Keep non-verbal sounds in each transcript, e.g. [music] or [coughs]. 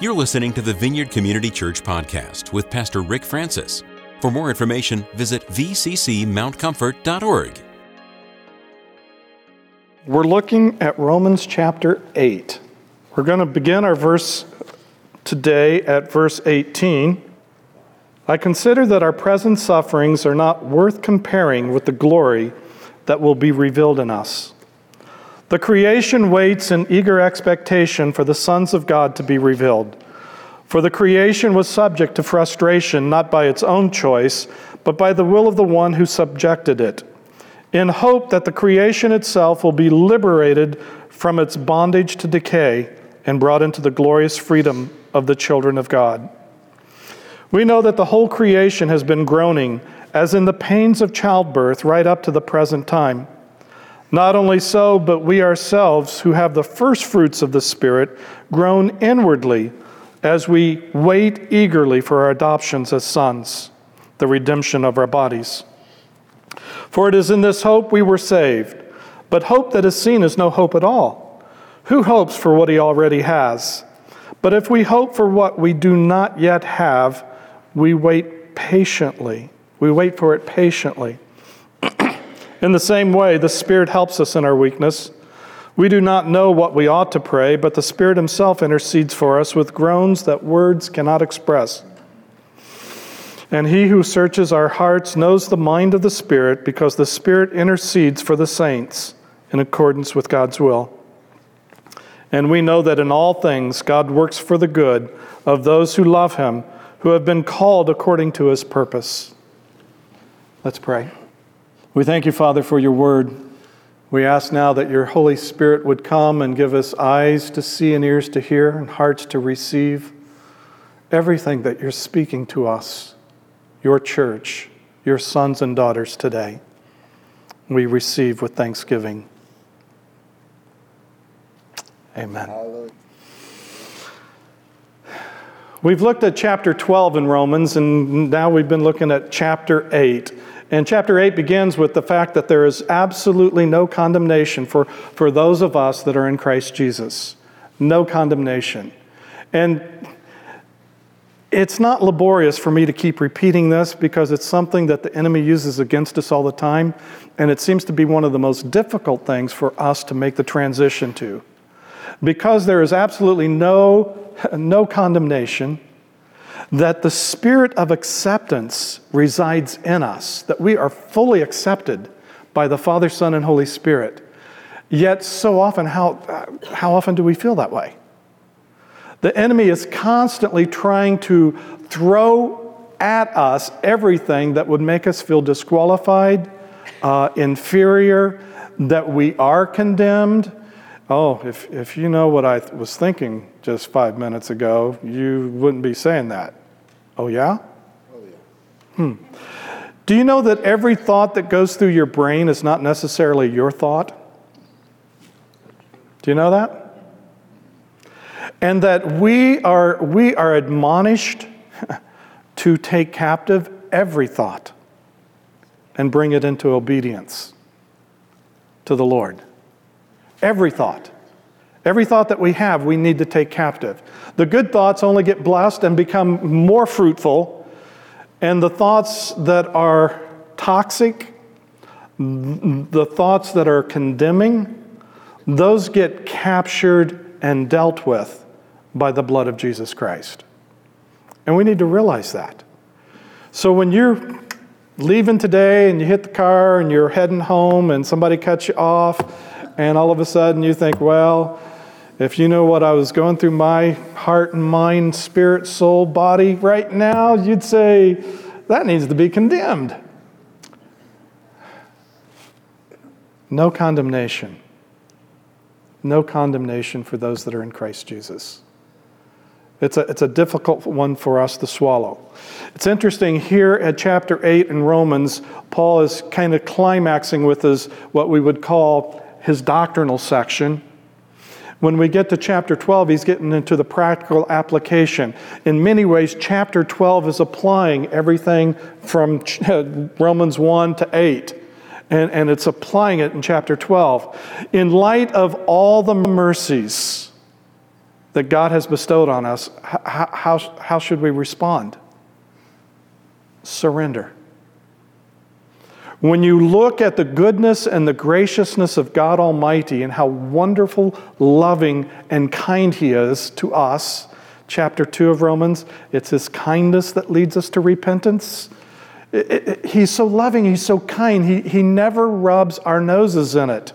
You're listening to the Vineyard Community Church podcast with Pastor Rick Francis. For more information, visit vccmountcomfort.org. We're looking at Romans chapter 8. We're going to begin our verse today at verse 18. I consider that our present sufferings are not worth comparing with the glory that will be revealed in us. The creation waits in eager expectation for the sons of God to be revealed. For the creation was subject to frustration, not by its own choice, but by the will of the one who subjected it, in hope that the creation itself will be liberated from its bondage to decay and brought into the glorious freedom of the children of God. We know that the whole creation has been groaning, as in the pains of childbirth, right up to the present time. Not only so, but we ourselves, who have the first fruits of the Spirit, groan inwardly as we wait eagerly for our adoptions as sons, the redemption of our bodies. For it is in this hope we were saved. But hope that is seen is no hope at all. Who hopes for what he already has? But if we hope for what we do not yet have, we wait patiently. We wait for it patiently. In the same way, the Spirit helps us in our weakness. We do not know what we ought to pray, but the Spirit Himself intercedes for us with groans that words cannot express. And He who searches our hearts knows the mind of the Spirit, because the Spirit intercedes for the saints in accordance with God's will. And we know that in all things God works for the good of those who love Him, who have been called according to His purpose. Let's pray. We thank you, Father, for your word. We ask now that your Holy Spirit would come and give us eyes to see and ears to hear and hearts to receive everything that you're speaking to us, your church, your sons and daughters today. We receive with thanksgiving. Amen. We've looked at chapter 12 in Romans, and now we've been looking at chapter 8. And chapter 8 begins with the fact that there is absolutely no condemnation for, for those of us that are in Christ Jesus. No condemnation. And it's not laborious for me to keep repeating this because it's something that the enemy uses against us all the time. And it seems to be one of the most difficult things for us to make the transition to. Because there is absolutely no, no condemnation that the spirit of acceptance resides in us, that we are fully accepted by the Father, Son, and Holy Spirit. Yet, so often, how, how often do we feel that way? The enemy is constantly trying to throw at us everything that would make us feel disqualified, uh, inferior, that we are condemned. Oh, if, if you know what I was thinking just five minutes ago, you wouldn't be saying that. Oh, yeah? Oh, yeah. Hmm. Do you know that every thought that goes through your brain is not necessarily your thought? Do you know that? And that we are, we are admonished [laughs] to take captive every thought and bring it into obedience to the Lord. Every thought. Every thought that we have, we need to take captive. The good thoughts only get blessed and become more fruitful, and the thoughts that are toxic, the thoughts that are condemning, those get captured and dealt with by the blood of Jesus Christ. And we need to realize that. So when you're leaving today and you hit the car and you're heading home and somebody cuts you off, and all of a sudden you think, well, if you know what I was going through my heart and mind, spirit, soul, body right now, you'd say, that needs to be condemned. No condemnation. No condemnation for those that are in Christ Jesus. It's a, it's a difficult one for us to swallow. It's interesting here at chapter 8 in Romans, Paul is kind of climaxing with his, what we would call his doctrinal section. When we get to chapter 12, he's getting into the practical application. In many ways, chapter 12 is applying everything from [laughs] Romans 1 to 8. And, and it's applying it in chapter 12. In light of all the mercies that God has bestowed on us, how, how, how should we respond? Surrender. When you look at the goodness and the graciousness of God Almighty and how wonderful, loving, and kind He is to us, chapter 2 of Romans, it's His kindness that leads us to repentance. It, it, he's so loving, He's so kind, he, he never rubs our noses in it.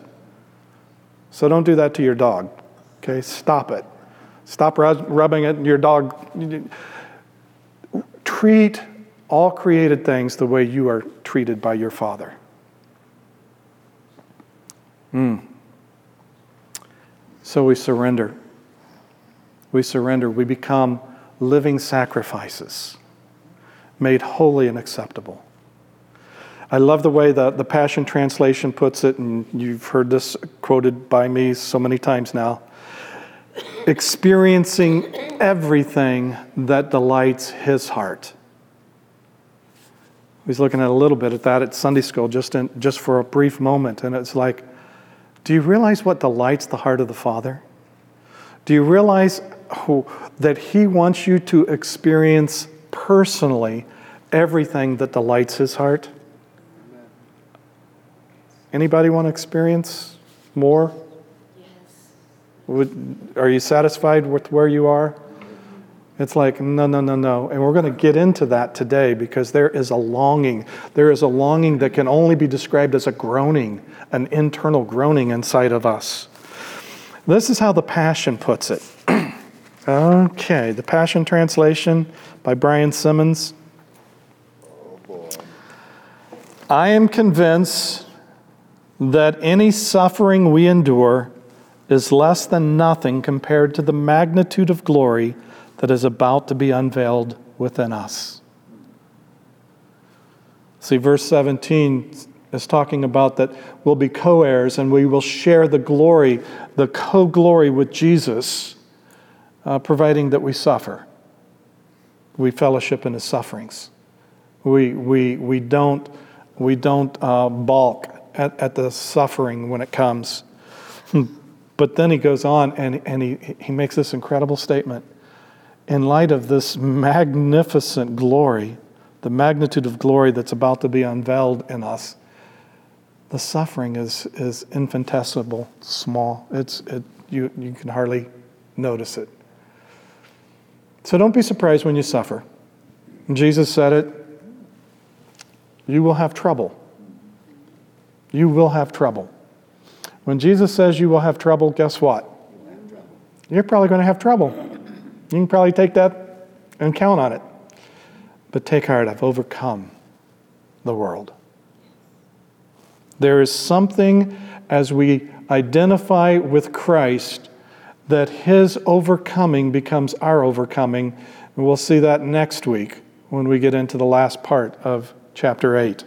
So don't do that to your dog, okay? Stop it. Stop rubbing it in your dog. Treat all created things the way you are treated by your Father. Mm. So we surrender. We surrender. We become living sacrifices, made holy and acceptable. I love the way the, the Passion Translation puts it, and you've heard this quoted by me so many times now experiencing everything that delights his heart. Was looking at a little bit at that at Sunday school just, in, just for a brief moment, and it's like, do you realize what delights the heart of the Father? Do you realize who, that He wants you to experience personally everything that delights His heart? Anybody want to experience more? Yes. Would, are you satisfied with where you are? It's like, no, no, no, no. And we're going to get into that today because there is a longing. There is a longing that can only be described as a groaning, an internal groaning inside of us. This is how the Passion puts it. [clears throat] okay, the Passion Translation by Brian Simmons. I am convinced that any suffering we endure is less than nothing compared to the magnitude of glory that is about to be unveiled within us. See, verse 17 is talking about that we'll be co heirs and we will share the glory, the co glory with Jesus, uh, providing that we suffer. We fellowship in his sufferings. We, we, we don't, we don't uh, balk at, at the suffering when it comes. [laughs] But then he goes on and, and he, he makes this incredible statement in light of this magnificent glory, the magnitude of glory that's about to be unveiled in us, the suffering is, is infinitesimal, small. It's, it, you, you can hardly notice it. So don't be surprised when you suffer. Jesus said it you will have trouble. You will have trouble. When Jesus says you will have trouble, guess what? You're probably going to have trouble. You can probably take that and count on it. But take heart, I've overcome the world. There is something as we identify with Christ that his overcoming becomes our overcoming. And we'll see that next week when we get into the last part of chapter 8.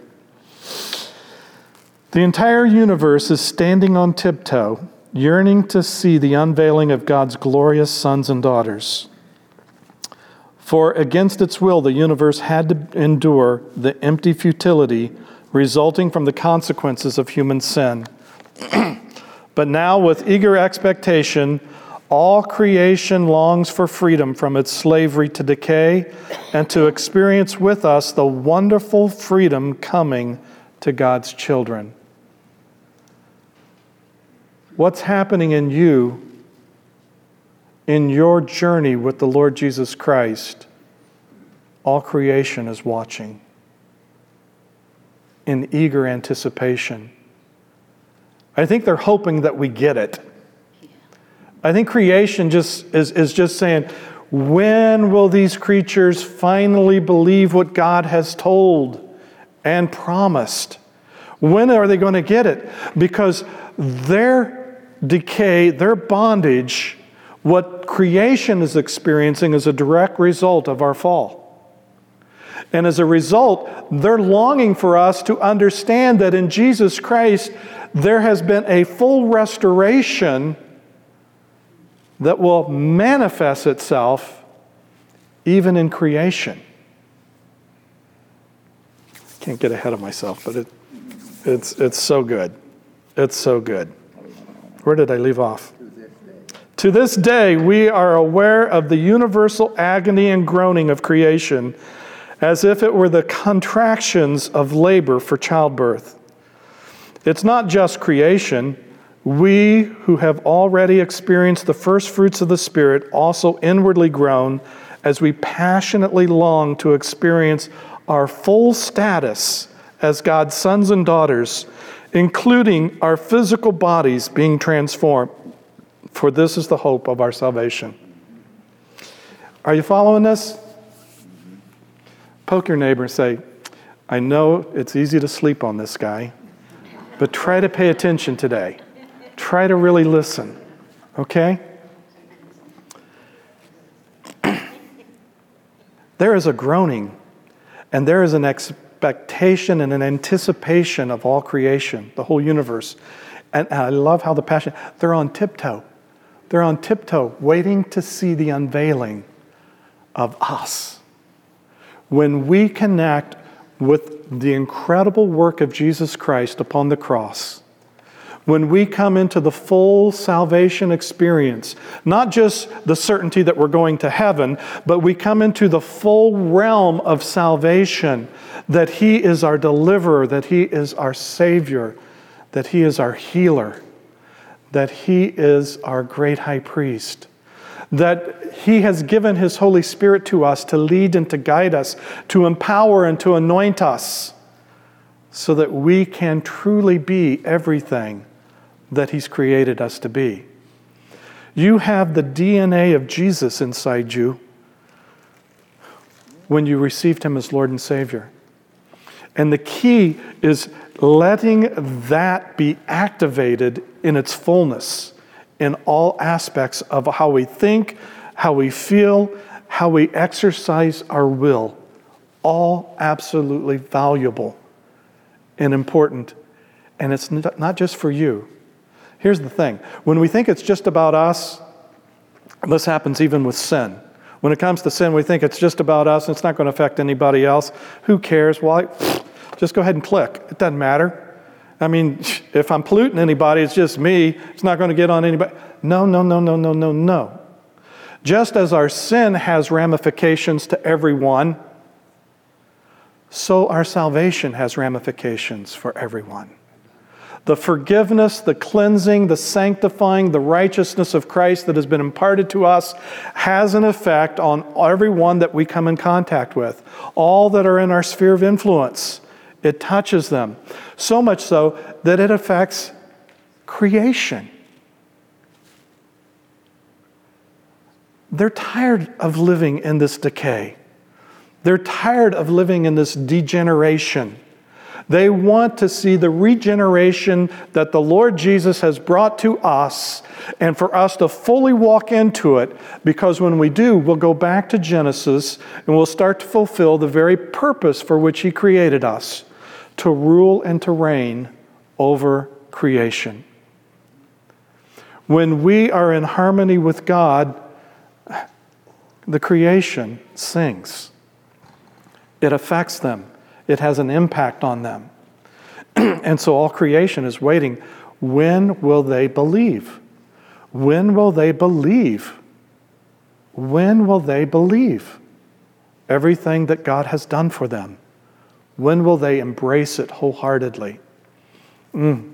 The entire universe is standing on tiptoe yearning to see the unveiling of God's glorious sons and daughters. For against its will, the universe had to endure the empty futility resulting from the consequences of human sin. [clears throat] but now, with eager expectation, all creation longs for freedom from its slavery to decay and to experience with us the wonderful freedom coming to God's children. What's happening in you in your journey with the Lord Jesus Christ? All creation is watching in eager anticipation. I think they're hoping that we get it. I think creation just is, is just saying, when will these creatures finally believe what God has told and promised? When are they going to get it? Because their decay, their bondage, what creation is experiencing is a direct result of our fall. And as a result, they're longing for us to understand that in Jesus Christ, there has been a full restoration that will manifest itself even in creation. Can't get ahead of myself, but it, it's, it's so good. It's so good. Where did I leave off? To this day, we are aware of the universal agony and groaning of creation as if it were the contractions of labor for childbirth. It's not just creation. We who have already experienced the first fruits of the Spirit also inwardly groan as we passionately long to experience our full status as God's sons and daughters, including our physical bodies being transformed for this is the hope of our salvation. Are you following this? Poke your neighbor and say, I know it's easy to sleep on this guy, but try to pay attention today. Try to really listen, okay? [clears throat] there is a groaning, and there is an expectation and an anticipation of all creation, the whole universe. And I love how the passion, they're on tiptoe. They're on tiptoe, waiting to see the unveiling of us. When we connect with the incredible work of Jesus Christ upon the cross, when we come into the full salvation experience, not just the certainty that we're going to heaven, but we come into the full realm of salvation that He is our deliverer, that He is our Savior, that He is our healer that He is our great high priest, that He has given His Holy Spirit to us to lead and to guide us, to empower and to anoint us, so that we can truly be everything that He's created us to be. You have the DNA of Jesus inside you when you received Him as Lord and Savior. And the key is letting that be activated in its fullness in all aspects of how we think, how we feel, how we exercise our will. All absolutely valuable and important. And it's not just for you. Here's the thing when we think it's just about us, this happens even with sin. When it comes to sin, we think it's just about us and it's not going to affect anybody else. Who cares? Why? Just go ahead and click. It doesn't matter. I mean, if I'm polluting anybody, it's just me. It's not going to get on anybody. No, no, no, no, no, no, no. Just as our sin has ramifications to everyone, so our salvation has ramifications for everyone. The forgiveness, the cleansing, the sanctifying, the righteousness of Christ that has been imparted to us has an effect on everyone that we come in contact with, all that are in our sphere of influence. It touches them. So much so that it affects creation. They're tired of living in this decay. They're tired of living in this degeneration. They want to see the regeneration that the Lord Jesus has brought to us and for us to fully walk into it because when we do, we'll go back to Genesis and we'll start to fulfill the very purpose for which He created us to rule and to reign over creation. When we are in harmony with God, the creation sings. It affects them, it has an impact on them. [clears throat] and so all creation is waiting. When will they believe? When will they believe? When will they believe everything that God has done for them? When will they embrace it wholeheartedly? Mm.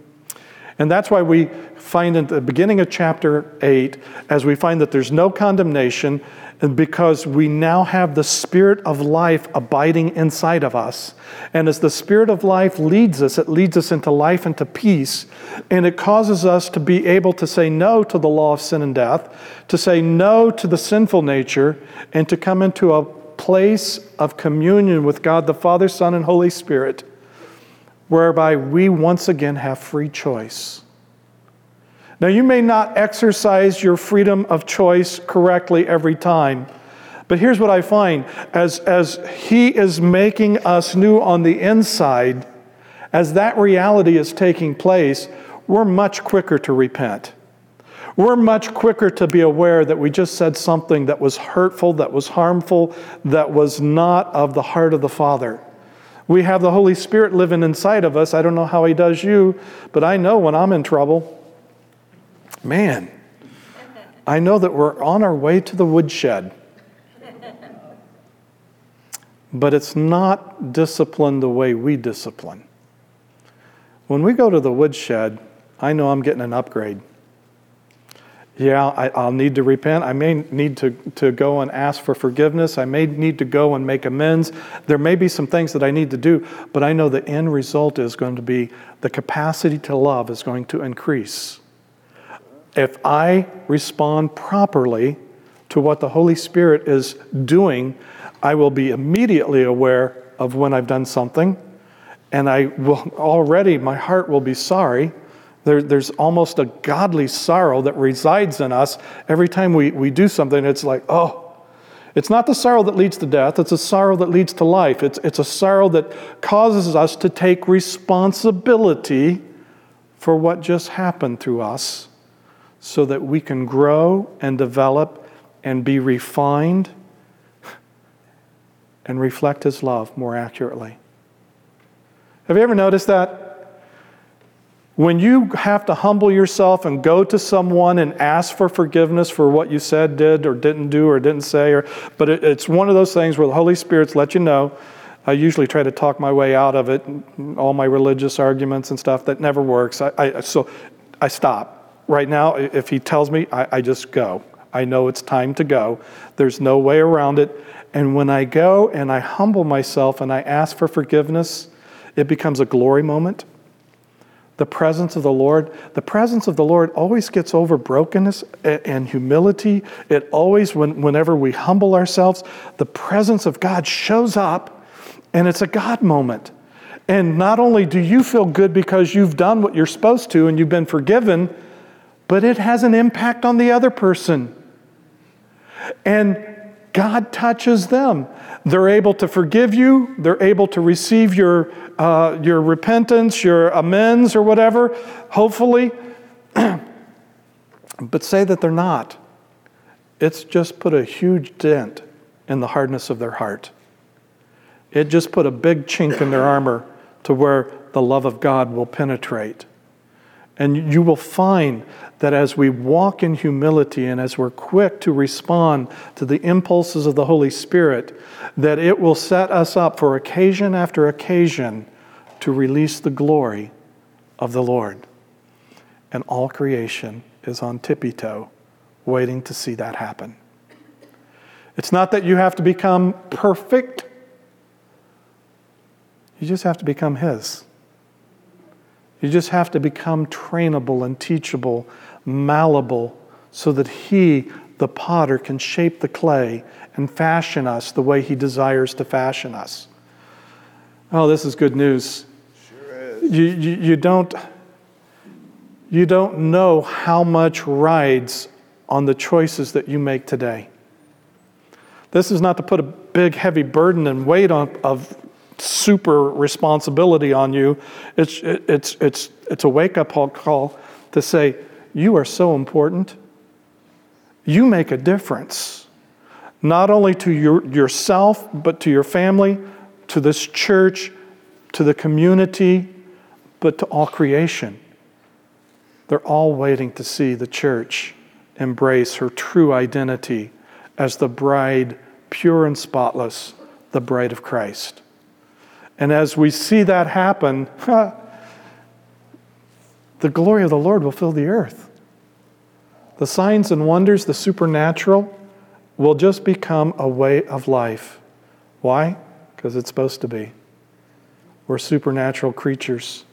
And that's why we find at the beginning of chapter 8, as we find that there's no condemnation, because we now have the Spirit of life abiding inside of us. And as the Spirit of life leads us, it leads us into life and to peace. And it causes us to be able to say no to the law of sin and death, to say no to the sinful nature, and to come into a place of communion with God the Father, Son, and Holy Spirit, whereby we once again have free choice. Now, you may not exercise your freedom of choice correctly every time, but here's what I find as, as He is making us new on the inside, as that reality is taking place, we're much quicker to repent. We're much quicker to be aware that we just said something that was hurtful, that was harmful, that was not of the heart of the Father. We have the Holy Spirit living inside of us. I don't know how He does you, but I know when I'm in trouble. Man, I know that we're on our way to the woodshed. but it's not discipline the way we discipline. When we go to the woodshed, I know I'm getting an upgrade. Yeah, I, will need to repent. I may need to, to go and ask for forgiveness. I may need to go and make amends. There may be some things that I need to do, but I know the end result is going to be the capacity to love is going to increase. If I respond properly to what the Holy Spirit is doing, I will be immediately aware of when I've done something, and I will already, my heart will be sorry there, there's almost a godly sorrow that resides in us every time we, we do something. It's like, oh, it's not the sorrow that leads to death, it's a sorrow that leads to life. It's, it's a sorrow that causes us to take responsibility for what just happened through us so that we can grow and develop and be refined and reflect His love more accurately. Have you ever noticed that? When you have to humble yourself and go to someone and ask for forgiveness for what you said, did, or didn't do, or didn't say, or, but it, it's one of those things where the Holy Spirit's let you know. I usually try to talk my way out of it, all my religious arguments and stuff. That never works. I, I so I stop. Right now, if he tells me, I, I just go. I know it's time to go. There's no way around it. And when I go and I humble myself and I ask for forgiveness, it becomes a glory moment the presence of the Lord. The presence of the Lord always gets over brokenness and humility. It always, when, whenever we humble ourselves, the presence of God shows up, and it's a God moment. And not only do you feel good because you've done what you're supposed to and you've been forgiven, but it has an impact on the other person. And God touches them. They're able to forgive you, they're able to receive your uh, your repentance, your amends, or whatever, hopefully. [clears throat] but say that they're not. It's just put a huge dent in the hardness of their heart. It just put a big chink in their armor to where the love of God will penetrate. And you will find that as we walk in humility and as we're quick to respond to the impulses of the Holy Spirit, that it will set us up for occasion after occasion to release the glory of the Lord. And all creation is on tippy toe, waiting to see that happen. It's not that you have to become perfect, you just have to become His. You just have to become trainable and teachable, malleable, so that He, the potter, can shape the clay and fashion us the way He desires to fashion us. Oh, this is good news. Sure is. You, you, you, don't, you don't know how much rides on the choices that you make today. This is not to put a big, heavy burden and weight on, of super responsibility on you. It's, it's, it's, it's a wake up call to say, You are so important. You make a difference, not only to your, yourself, but to your family, to this church, to the community, but to all creation. They're all waiting to see the church embrace her true identity as the bride, pure and spotless, the bride of Christ. And as we see that happen, [laughs] the glory of the Lord will fill the earth. The signs and wonders, the supernatural, will just become a way of life. Why? Because it's supposed to be. We're supernatural creatures.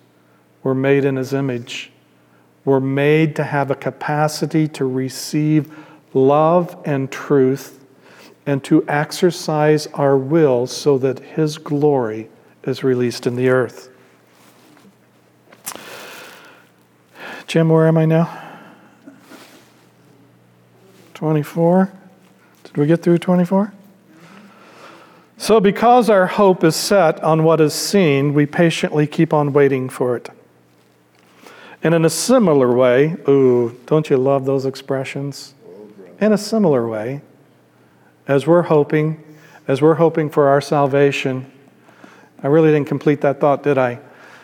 We're made in His image. We're made to have a capacity to receive love and truth and to exercise our will so that His glory is released in the earth. Jim, where am I now? 24? Did we get through 24? So, because our hope is set on what is seen, we patiently keep on waiting for it. And in a similar way, ooh, don't you love those expressions? In a similar way, as we're hoping, as we're hoping for our salvation, I really didn't complete that thought, did I?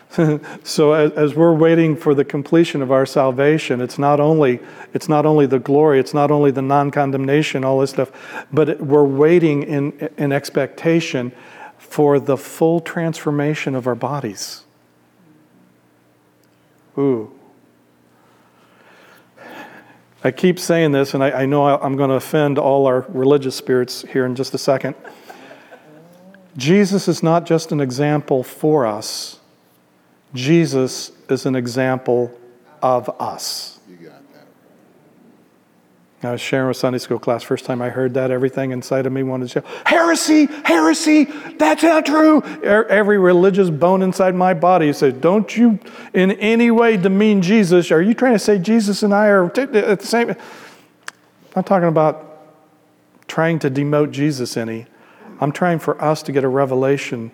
[laughs] so as, as, we're waiting for the completion of our salvation, it's not only it's not only the glory, it's not only the non-condemnation, all this stuff, but it, we're waiting in in expectation for the full transformation of our bodies. Ooh. I keep saying this, and I, I know I'm going to offend all our religious spirits here in just a second. Jesus is not just an example for us, Jesus is an example of us. I was sharing with Sunday school class. First time I heard that, everything inside of me wanted to shout, Heresy! Heresy! That's not true! Every religious bone inside my body said, Don't you in any way demean Jesus. Are you trying to say Jesus and I are at the same? I'm talking about trying to demote Jesus any. I'm trying for us to get a revelation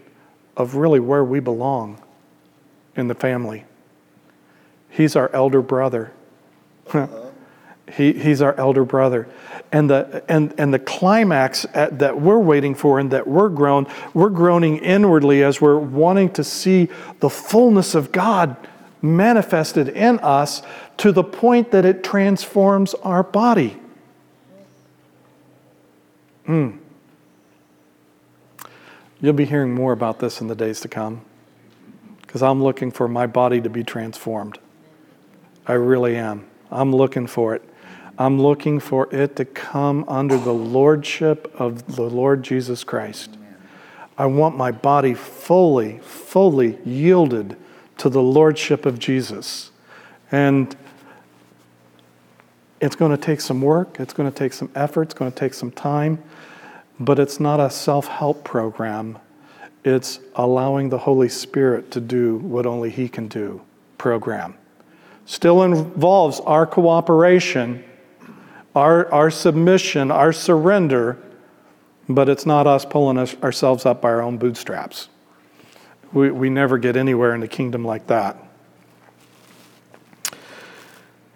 of really where we belong in the family. He's our elder brother. [laughs] he, he's our elder brother. And the, and, and the climax at, that we're waiting for and that we're grown, we're groaning inwardly as we're wanting to see the fullness of God manifested in us to the point that it transforms our body. Hmm. You'll be hearing more about this in the days to come because I'm looking for my body to be transformed. I really am. I'm looking for it. I'm looking for it to come under the lordship of the Lord Jesus Christ. I want my body fully, fully yielded to the lordship of Jesus. And it's going to take some work, it's going to take some effort, it's going to take some time, but it's not a self help program. It's allowing the Holy Spirit to do what only He can do program. Still involves our cooperation, our, our submission, our surrender, but it's not us pulling us, ourselves up by our own bootstraps. We, we never get anywhere in the kingdom like that.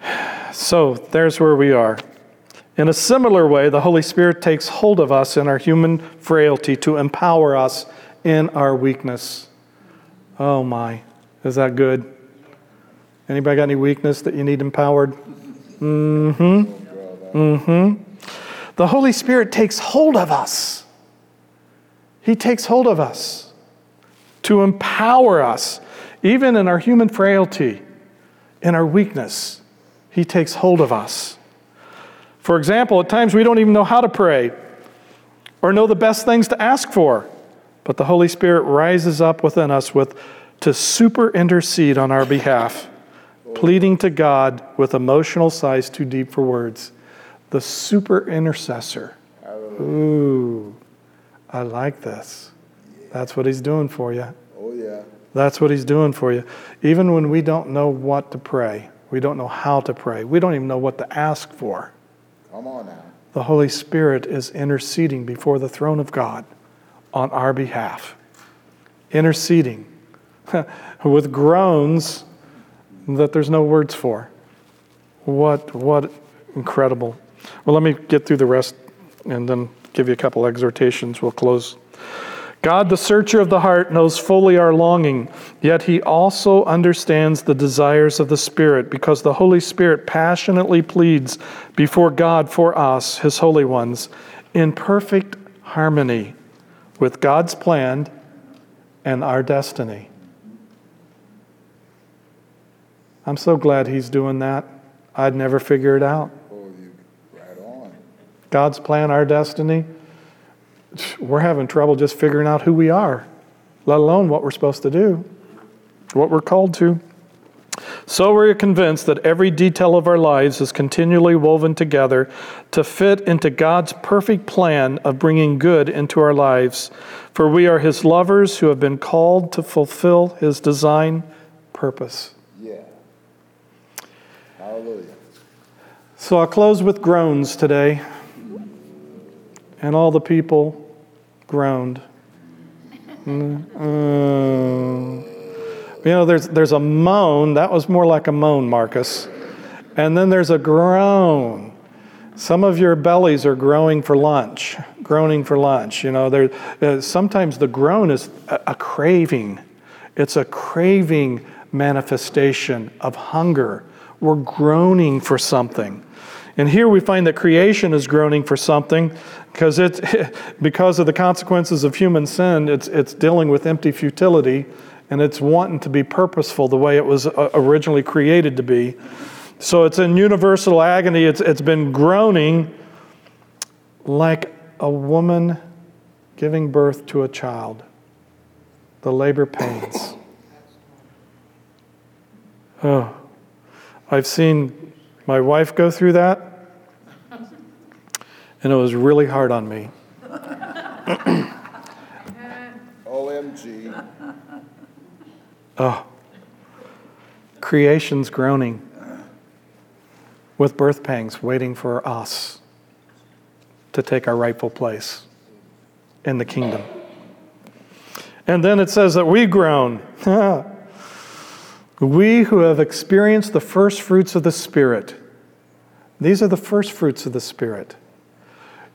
[sighs] So there's where we are. In a similar way, the Holy Spirit takes hold of us in our human frailty to empower us in our weakness. Oh my, is that good? Anybody got any weakness that you need empowered? Mm-hmm. Mm-hmm. The Holy Spirit takes hold of us. He takes hold of us to empower us, even in our human frailty, in our weakness. He takes hold of us. For example, at times we don't even know how to pray or know the best things to ask for. But the Holy Spirit rises up within us with, to super intercede on our behalf, pleading to God with emotional sighs too deep for words. The super intercessor. Ooh, I like this. That's what he's doing for you. Oh, yeah. That's what he's doing for you. Even when we don't know what to pray, we don't know how to pray, we don't even know what to ask for. Come on now. The Holy Spirit is interceding before the throne of God on our behalf, interceding [laughs] with groans that there's no words for. What, what incredible. Well, let me get through the rest and then give you a couple exhortations. We'll close. God, the searcher of the heart, knows fully our longing, yet he also understands the desires of the Spirit, because the Holy Spirit passionately pleads before God for us, his holy ones, in perfect harmony with God's plan and our destiny. I'm so glad He's doing that. I'd never figure it out. Oh, you right on. God's plan, our destiny. We're having trouble just figuring out who we are, let alone what we're supposed to do, what we're called to. So we are convinced that every detail of our lives is continually woven together to fit into God's perfect plan of bringing good into our lives. For we are His lovers who have been called to fulfill His design purpose. Yeah. Hallelujah. So I'll close with groans today. And all the people groaned. Mm-hmm. You know, there's, there's a moan. That was more like a moan, Marcus. And then there's a groan. Some of your bellies are growing for lunch, groaning for lunch. You know, there, uh, sometimes the groan is a, a craving. It's a craving manifestation of hunger. We're groaning for something. And here we find that creation is groaning for something because it's [laughs] because of the consequences of human sin, it's, it's dealing with empty futility and it's wanting to be purposeful the way it was uh, originally created to be. So it's in universal agony. It's, it's been groaning like a woman giving birth to a child, the labor pains. Oh, I've seen my wife go through that and it was really hard on me. [coughs] OMG. Oh, creation's groaning with birth pangs waiting for us to take our rightful place in the kingdom. And then it says that we groan. [laughs] we who have experienced the first fruits of the Spirit. These are the first fruits of the Spirit.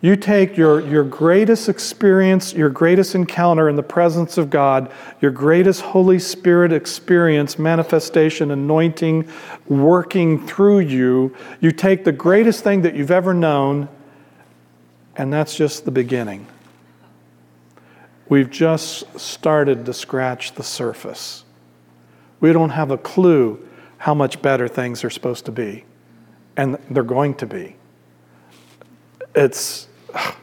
You take your, your greatest experience, your greatest encounter in the presence of God, your greatest Holy Spirit experience, manifestation, anointing, working through you. You take the greatest thing that you've ever known, and that's just the beginning. We've just started to scratch the surface. We don't have a clue how much better things are supposed to be, and they're going to be. It's [sighs]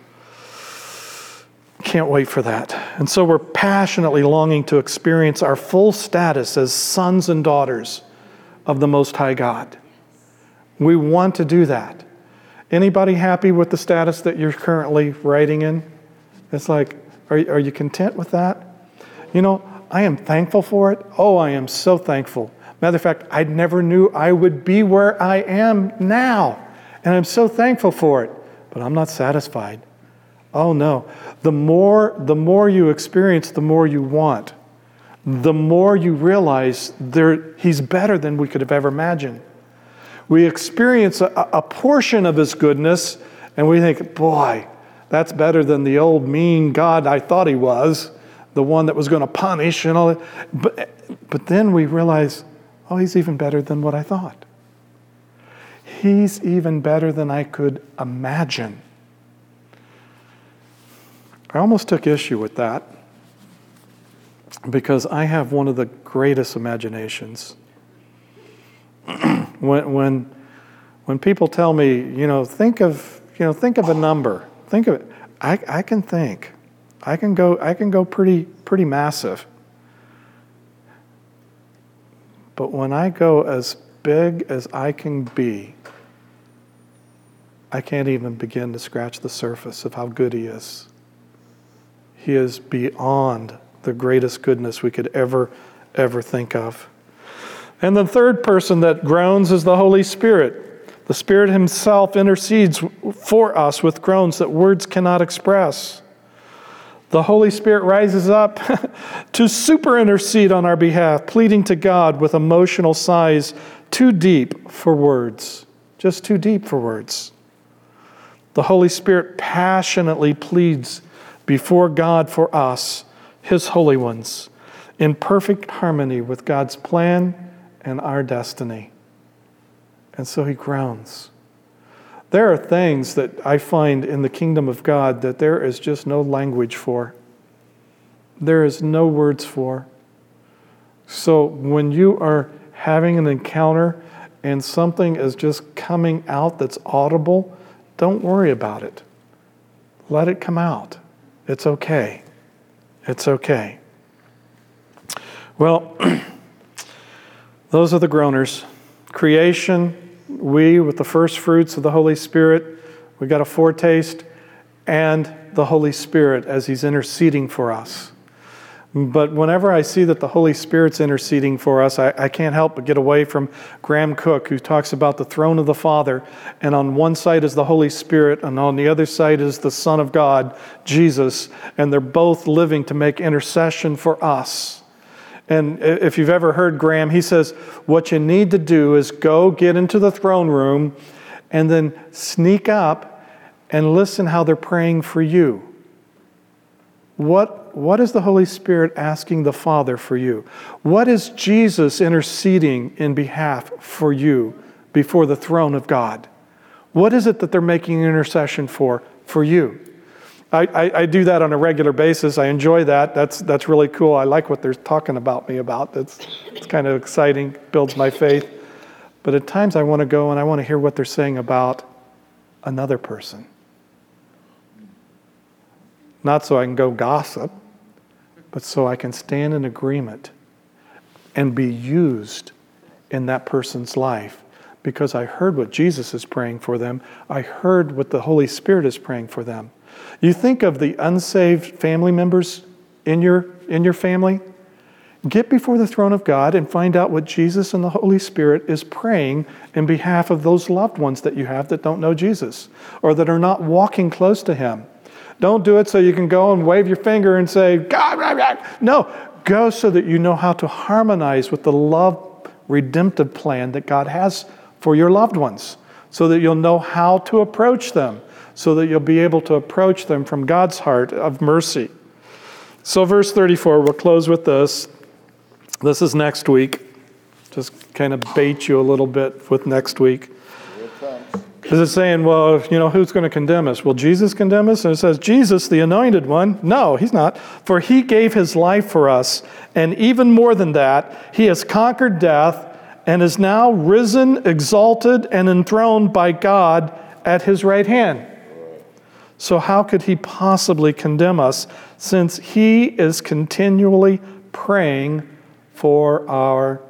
can't wait for that. And so we're passionately longing to experience our full status as sons and daughters of the Most High God. We want to do that. Anybody happy with the status that you're currently writing in? It's like, are, are you content with that? You know, I am thankful for it. Oh, I am so thankful. Matter of fact, I never knew I would be where I am now. And I'm so thankful for it. But I'm not satisfied. Oh no. The more the more you experience, the more you want. The more you realize there, he's better than we could have ever imagined. We experience a, a portion of his goodness and we think, boy, that's better than the old mean God I thought he was, the one that was going to punish and all that. But, but then we realize, oh, he's even better than what I thought. He's even better than I could imagine. I almost took issue with that because I have one of the greatest imaginations. [clears throat] when, when, when people tell me, you know, think of, you know, think of a number, think of it, I, I can think. I can go, I can go pretty, pretty massive. But when I go as big as I can be, I can't even begin to scratch the surface of how good He is. He is beyond the greatest goodness we could ever, ever think of. And the third person that groans is the Holy Spirit. The Spirit Himself intercedes for us with groans that words cannot express. The Holy Spirit rises up [laughs] to super intercede on our behalf, pleading to God with emotional sighs too deep for words, just too deep for words. The Holy Spirit passionately pleads before God for us, His holy ones, in perfect harmony with God's plan and our destiny. And so He groans. There are things that I find in the kingdom of God that there is just no language for. There is no words for. So when you are having an encounter and something is just coming out that's audible, don't worry about it. Let it come out. It's okay. It's okay. Well, [clears throat] those are the groaners. Creation, we with the first fruits of the Holy Spirit, we got a foretaste, and the Holy Spirit as He's interceding for us. But whenever I see that the Holy Spirit's interceding for us, I, I, can't help but get away from Graham Cooke, who talks about the throne of the Father. And on one side is the Holy Spirit, and on the other side is the Son of God, Jesus. And they're both living to make intercession for us. And if you've ever heard Graham, he says, What you need to do is go get into the throne room and then sneak up and listen how they're praying for you What, what is the Holy Spirit asking the Father for you? What is Jesus interceding in behalf for you before the throne of God? What is it that they're making intercession for for you? I, I, I, do that on a regular basis. I enjoy that. That's, that's really cool. I like what they're talking about me about. That's, it's kind of exciting, builds my faith. But at times I want to go and I want to hear what they're saying about another person. Not so I can go gossip, but so I can stand in agreement and be used in that person's life because I heard what Jesus is praying for them. I heard what the Holy Spirit is praying for them. You think of the unsaved family members in your, in your family. Get before the throne of God and find out what Jesus and the Holy Spirit is praying in behalf of those loved ones that you have that don't know Jesus or that are not walking close to Him. Don't do it so you can go and wave your finger and say, God, rah, rah. no, go so that you know how to harmonize with the love redemptive plan that God has for your loved ones, so that you'll know how to approach them so that you'll be able to approach them from God's heart of mercy. So, verse 34, we'll close with this. This is next week. Just kind of bait you a little bit with next week. Is it saying, well, you know, who's going to condemn us? Will Jesus condemn us? And it says, Jesus, the anointed one. No, he's not. For he gave his life for us. And even more than that, he has conquered death and is now risen, exalted, and enthroned by God at his right hand. So, how could he possibly condemn us since he is continually praying for our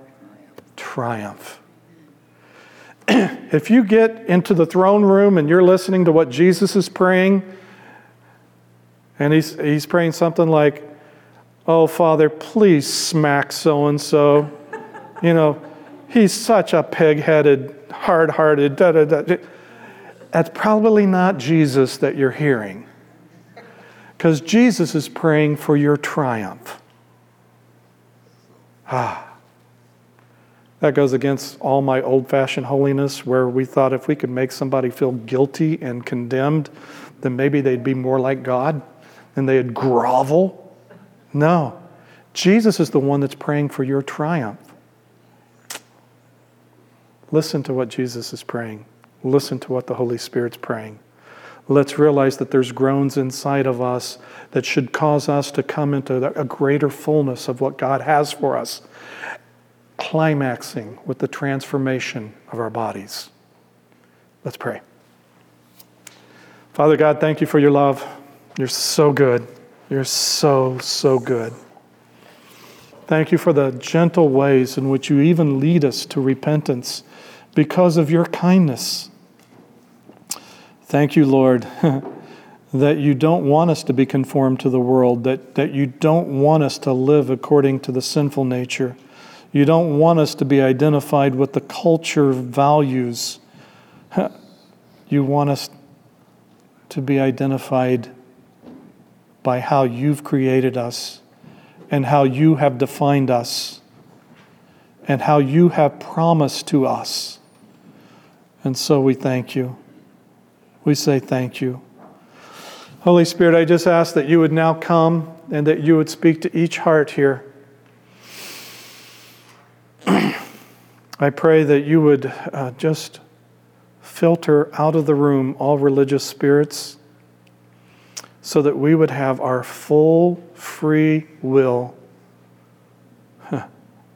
triumph? [clears throat] if you get into the throne room and you're listening to what Jesus is praying, and he's, he's praying something like, Oh, Father, please smack so and so. You know, he's such a pig headed, hard hearted, that's probably not Jesus that you're hearing. Because Jesus is praying for your triumph. Ah. That goes against all my old fashioned holiness, where we thought if we could make somebody feel guilty and condemned, then maybe they'd be more like God and they'd grovel. No. Jesus is the one that's praying for your triumph. Listen to what Jesus is praying. Listen to what the Holy Spirit's praying. Let's realize that there's groans inside of us that should cause us to come into a greater fullness of what God has for us, climaxing with the transformation of our bodies. Let's pray. Father God, thank you for your love. You're so good. You're so, so good. Thank you for the gentle ways in which you even lead us to repentance because of your kindness. Thank you, Lord, [laughs] that you don't want us to be conformed to the world, that, that you don't want us to live according to the sinful nature. You don't want us to be identified with the culture values. [laughs] You want us to be identified by how you've created us and how you have defined us and how you have promised to us. And so we thank you we say thank you. Holy Spirit, I just ask that you would now come and that you would speak to each heart here. [clears throat] I pray that you would uh, just filter out of the room all religious spirits so that we would have our full free will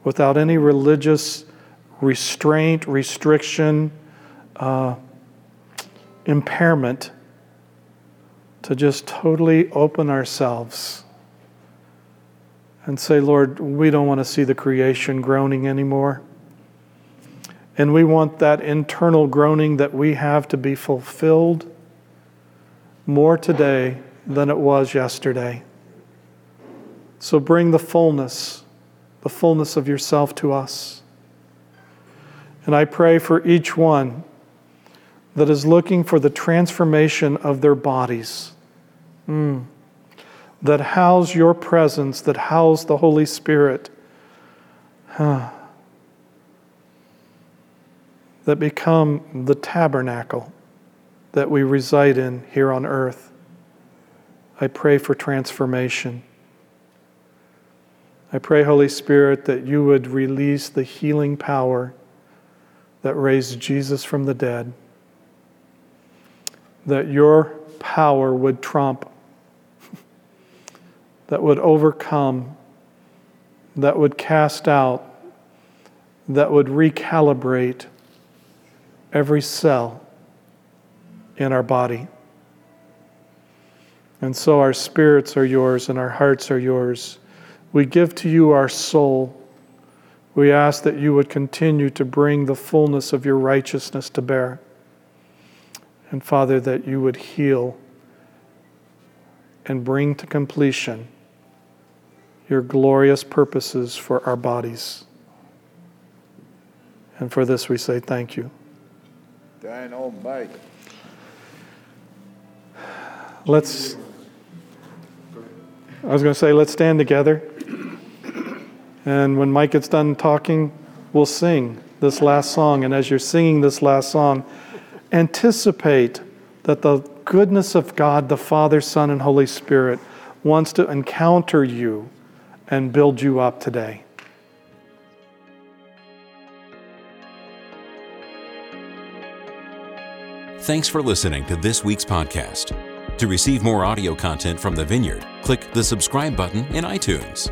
without any religious restraint, restriction, uh, impairment to just totally open ourselves and say, Lord, we don't want to see the creation groaning anymore. And we want that internal groaning that we have to be fulfilled more today than it was yesterday. So bring the fullness, the fullness of yourself to us. And I pray for each one that is looking for the transformation of their bodies. Mm. That house your presence, that house the Holy Spirit. Huh. That become the tabernacle that we reside in here on earth. I pray for transformation. I pray, Holy Spirit, that you would release the healing power that raised Jesus from the dead, that your power would trump, that would overcome, that would cast out, that would recalibrate every cell in our body. And so our spirits are yours and our hearts are yours. We give to you our soul. We ask that you would continue to bring the fullness of your righteousness to bear. And Father, that you would heal and bring to completion your glorious purposes for our bodies. And for this we say thank you. Dynamite. Let's, I was going to say, let's stand together. And when Mike gets done talking, we'll sing this last song. And as you're singing this last song, anticipate that the goodness of God, the Father, Son, and Holy Spirit, wants to encounter you and build you up today. Thanks for listening to this week's podcast. To receive more audio content from the Vineyard, click the subscribe button in iTunes.